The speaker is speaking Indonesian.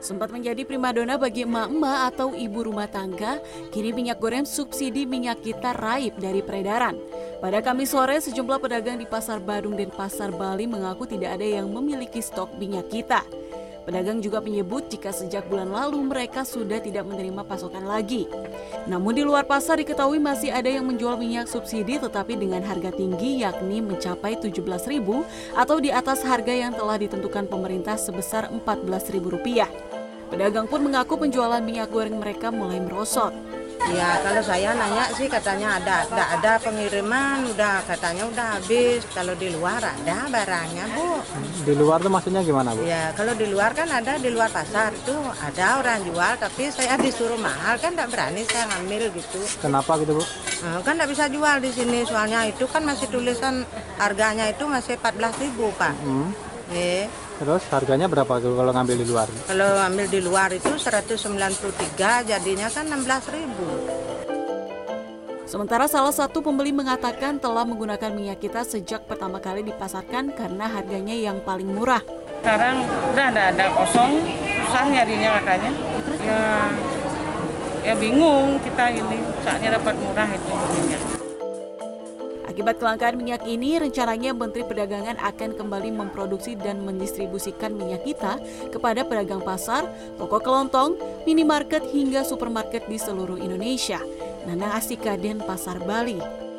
Sempat menjadi primadona bagi emak-emak atau ibu rumah tangga, kini minyak goreng subsidi minyak kita raib dari peredaran. Pada Kamis sore, sejumlah pedagang di Pasar Badung dan Pasar Bali mengaku tidak ada yang memiliki stok minyak kita. Pedagang juga menyebut jika sejak bulan lalu mereka sudah tidak menerima pasokan lagi. Namun di luar pasar diketahui masih ada yang menjual minyak subsidi tetapi dengan harga tinggi yakni mencapai Rp17.000 atau di atas harga yang telah ditentukan pemerintah sebesar Rp14.000. Pedagang pun mengaku penjualan minyak goreng mereka mulai merosot. Ya kalau saya nanya sih katanya ada, tidak ada pengiriman, udah katanya udah habis. Kalau di luar ada barangnya bu. Di luar tuh maksudnya gimana bu? Ya kalau di luar kan ada di luar pasar itu ada orang jual, tapi saya disuruh mahal kan tidak berani saya ngambil gitu. Kenapa gitu bu? Nah, kan tidak bisa jual di sini soalnya itu kan masih tulisan harganya itu masih 14.000 pak. Hmm. Yeah. Terus harganya berapa kalau ngambil di luar? Kalau ngambil di luar itu 193 jadinya kan 16.000. Sementara salah satu pembeli mengatakan telah menggunakan minyak kita sejak pertama kali dipasarkan karena harganya yang paling murah. Sekarang udah ada ada kosong, susah nyarinya katanya. Ya, ya bingung kita ini saatnya dapat murah itu minyak. Akibat kelangkaan minyak ini, rencananya Menteri Perdagangan akan kembali memproduksi dan mendistribusikan minyak kita kepada pedagang pasar, toko kelontong, minimarket hingga supermarket di seluruh Indonesia. Nana Asika, Pasar Bali.